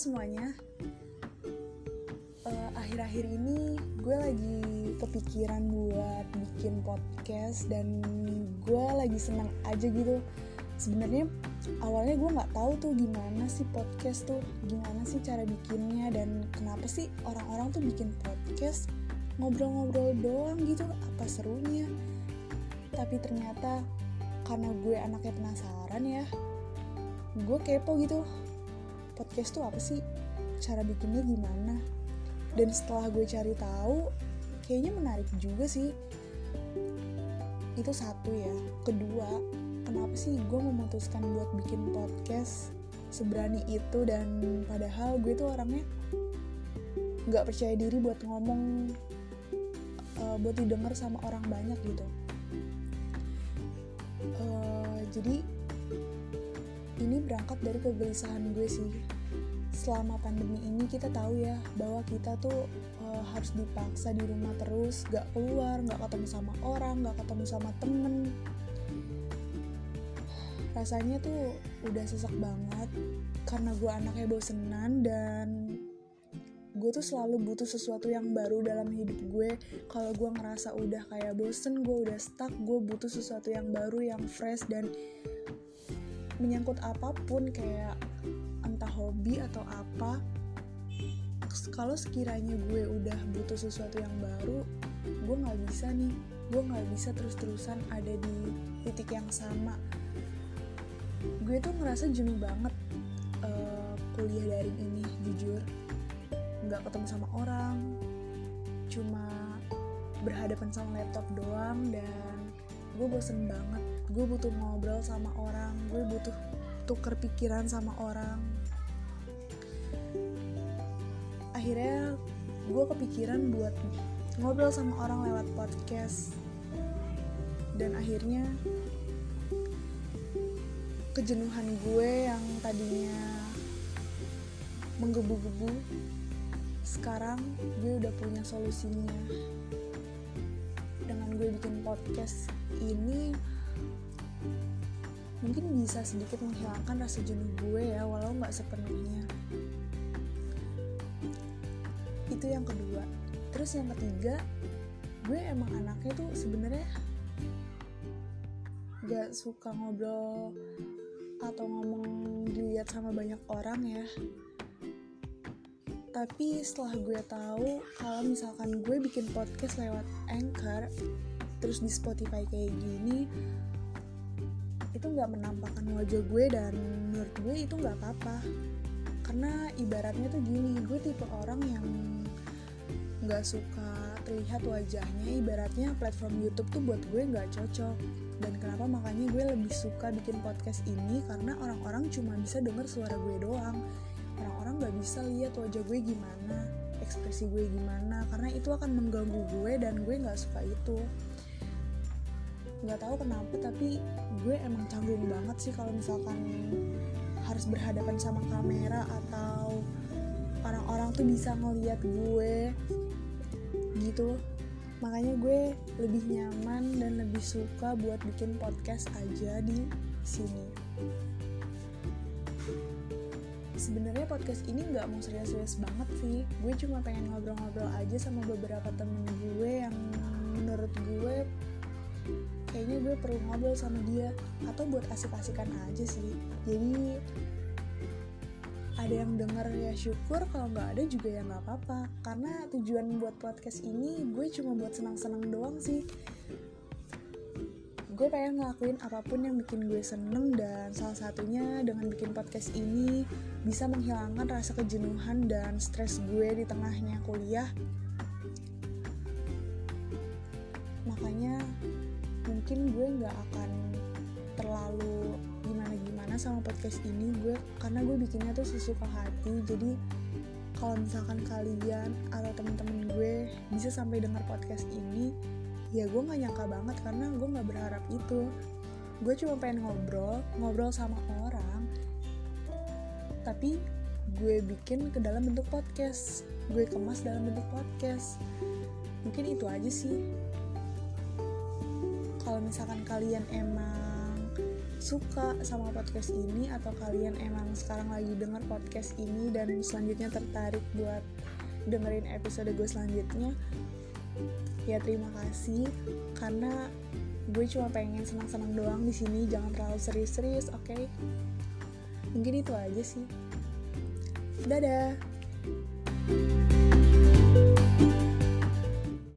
semuanya. Eh, Akhir-akhir ini gue lagi kepikiran buat bikin podcast dan gue lagi senang aja gitu. Sebenarnya awalnya gue nggak tahu tuh gimana sih podcast tuh, gimana sih cara bikinnya dan kenapa sih orang-orang tuh bikin podcast ngobrol-ngobrol doang gitu, apa serunya? Tapi ternyata karena gue anaknya penasaran ya, gue kepo gitu podcast tuh apa sih? Cara bikinnya gimana? Dan setelah gue cari tahu kayaknya menarik juga sih. Itu satu ya. Kedua kenapa sih gue memutuskan buat bikin podcast seberani itu? Dan padahal gue tuh orangnya nggak percaya diri buat ngomong uh, buat didengar sama orang banyak gitu. Uh, jadi ini berangkat dari kegelisahan gue sih. Selama pandemi ini kita tahu ya bahwa kita tuh uh, harus dipaksa di rumah terus gak keluar gak ketemu sama orang gak ketemu sama temen. Rasanya tuh udah sesak banget karena gue anaknya bosenan dan gue tuh selalu butuh sesuatu yang baru dalam hidup gue. Kalau gue ngerasa udah kayak bosen gue udah stuck gue butuh sesuatu yang baru yang fresh dan menyangkut apa pun kayak entah hobi atau apa kalau sekiranya gue udah butuh sesuatu yang baru gue nggak bisa nih. Gue nggak bisa terus-terusan ada di titik yang sama. Gue tuh ngerasa jenuh banget uh, kuliah daring ini jujur. Nggak ketemu sama orang cuma berhadapan sama laptop doang dan gue bosen banget. Gue butuh ngobrol sama orang. Gue butuh tuker pikiran sama orang. Akhirnya gue kepikiran buat ngobrol sama orang lewat podcast. Dan akhirnya kejenuhan gue yang tadinya menggebu-gebu sekarang gue udah punya solusinya gue bikin podcast ini mungkin bisa sedikit menghilangkan rasa jenuh gue ya walau nggak sepenuhnya. Itu yang kedua. Terus yang ketiga gue emang anaknya tuh sebenarnya gak suka ngobrol atau ngomong dilihat sama banyak orang ya. Tapi setelah gue tahu kalau misalkan gue bikin podcast lewat Anchor terus di Spotify kayak gini itu nggak menampakkan wajah gue dan menurut gue itu nggak apa-apa. Karena ibaratnya tuh gini gue tipe orang yang nggak suka terlihat wajahnya. Ibaratnya platform YouTube tuh buat gue nggak cocok. Dan kenapa? Makanya gue lebih suka bikin podcast ini karena orang-orang cuma bisa denger suara gue doang. Orang-orang nggak bisa lihat wajah gue gimana ekspresi gue gimana. Karena itu akan mengganggu gue dan gue nggak suka itu nggak tahu kenapa tapi gue emang canggung banget sih kalau misalkan harus berhadapan sama kamera atau orang-orang tuh bisa ngeliat gue gitu. Makanya gue lebih nyaman dan lebih suka buat bikin podcast aja di sini. Sebenarnya podcast ini nggak mau serius-serius banget sih. Gue cuma pengen ngobrol-ngobrol aja sama beberapa temen gue yang menurut gue kayaknya gue perlu ngobrol sama dia atau buat asik-asikan aja sih. Jadi ada yang denger ya syukur kalau nggak ada juga ya nggak apa-apa. Karena tujuan buat podcast ini gue cuma buat senang-senang doang sih. Gue pengen ngelakuin apa pun yang bikin gue seneng dan salah satunya dengan bikin podcast ini bisa menghilangkan rasa kejenuhan dan stres gue di tengahnya kuliah. Makanya mungkin gue nggak akan terlalu gimana gimana sama podcast ini. Gue karena gue bikinnya tuh sesuka hati. Jadi kalau misalkan kalian atau temen-temen gue bisa sampai dengar podcast ini ya gue nggak nyangka banget karena gue nggak berharap itu. Gue cuma pengen ngobrol ngobrol sama orang tapi gue bikin ke dalam bentuk podcast. Gue kemas dalam bentuk podcast. Mungkin itu aja sih kalau misalkan kalian emang suka sama podcast ini atau kalian emang sekarang lagi denger podcast ini dan selanjutnya tertarik buat dengerin episode gue selanjutnya ya terima kasih. Karena gue cuma pengen senang-senang doang di sini jangan terlalu serius-serius oke? Okay? mungkin itu aja sih. Dadah